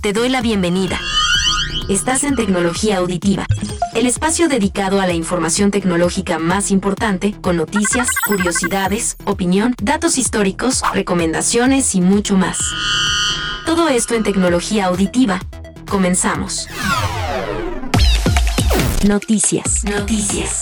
Te doy la bienvenida. Estás en Tecnología Auditiva, el espacio dedicado a la información tecnológica más importante, con noticias, curiosidades, opinión, datos históricos, recomendaciones y mucho más. Todo esto en Tecnología Auditiva. Comenzamos. Noticias. Noticias.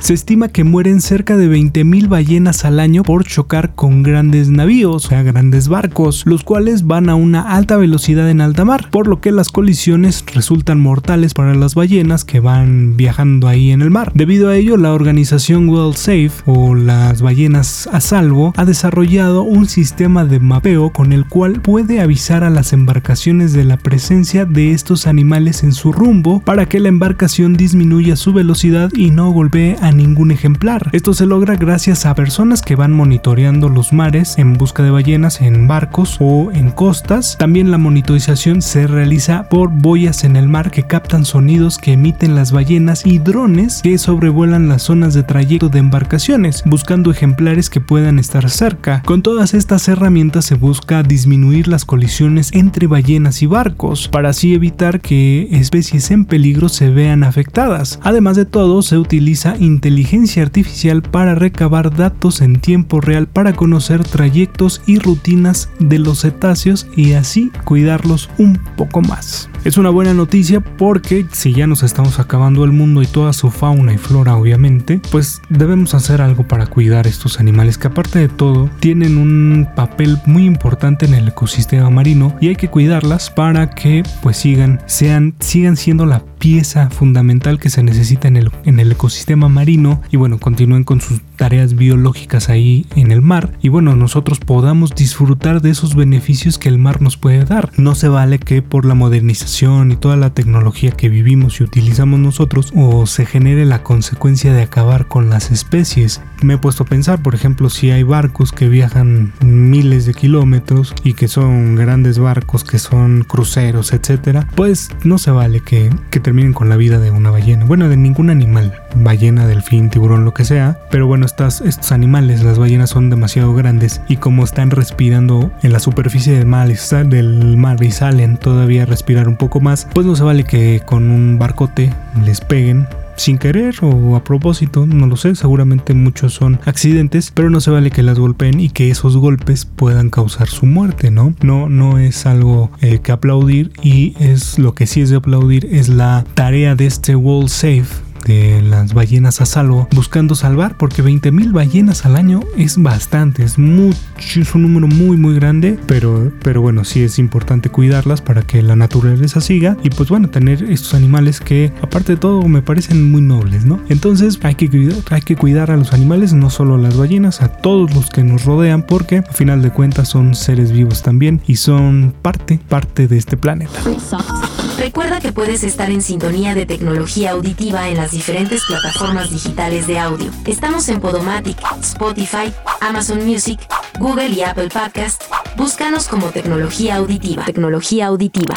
Se estima que mueren cerca de 20.000 ballenas al año por chocar con grandes navíos, o sea, grandes barcos, los cuales van a una alta velocidad en alta mar, por lo que las colisiones resultan mortales para las ballenas que van viajando ahí en el mar. Debido a ello, la organización World Safe o las ballenas a salvo ha desarrollado un sistema de mapeo con el cual puede avisar a las embarcaciones de la presencia de estos animales en su rumbo para que la embarcación disminuya su velocidad y no golpee a ningún ejemplar. Esto se logra gracias a personas que van monitoreando los mares en busca de ballenas en barcos o en costas. También la monitorización se realiza por boyas en el mar que captan sonidos que emiten las ballenas y drones que sobrevuelan las zonas de trayecto de embarcaciones, buscando ejemplares que puedan estar cerca. Con todas estas herramientas se busca disminuir las colisiones entre ballenas y barcos, para así evitar que especies en peligro se vean afectadas. Además de todo, se utiliza inteligencia artificial para recabar datos en tiempo real para conocer trayectos y rutinas de los cetáceos y así cuidarlos un poco más. Es una buena noticia porque si ya nos estamos acabando el mundo y toda su fauna y flora obviamente, pues debemos hacer algo para cuidar estos animales que aparte de todo tienen un papel muy importante en el ecosistema marino y hay que cuidarlas para que pues sigan sean sigan siendo la pieza fundamental que se necesita en el, en el ecosistema marino y bueno, continúen con sus tareas biológicas ahí en el mar y bueno, nosotros podamos disfrutar de esos beneficios que el mar nos puede dar. No se vale que por la modernización y toda la tecnología que vivimos y utilizamos nosotros o se genere la consecuencia de acabar con las especies. Me he puesto a pensar, por ejemplo, si hay barcos que viajan miles de kilómetros y que son grandes barcos, que son cruceros, etcétera, pues no se vale que, que terminen con la vida de una ballena. Bueno, de ningún animal, ballena, delfín, tiburón, lo que sea. Pero bueno, estas, estos animales, las ballenas son demasiado grandes y como están respirando en la superficie del mar, del mar y salen todavía a respirar un más, pues no se vale que con un barcote les peguen sin querer o a propósito, no lo sé, seguramente muchos son accidentes, pero no se vale que las golpeen y que esos golpes puedan causar su muerte, ¿no? No, no es algo eh, que aplaudir y es lo que sí es de aplaudir es la tarea de este Wall Safe de las ballenas a salvo buscando salvar porque 20.000 ballenas al año es bastante, es, mucho, es un número muy muy grande, pero, pero bueno, sí es importante cuidarlas para que la naturaleza siga y pues bueno, tener estos animales que aparte de todo me parecen muy nobles, ¿no? Entonces hay que cuidar, hay que cuidar a los animales, no solo a las ballenas, a todos los que nos rodean porque a final de cuentas son seres vivos también y son parte, parte de este planeta. Recuerda que puedes estar en sintonía de tecnología auditiva en las diferentes plataformas digitales de audio. Estamos en Podomatic, Spotify, Amazon Music, Google y Apple Podcast. Búscanos como tecnología auditiva. Tecnología auditiva.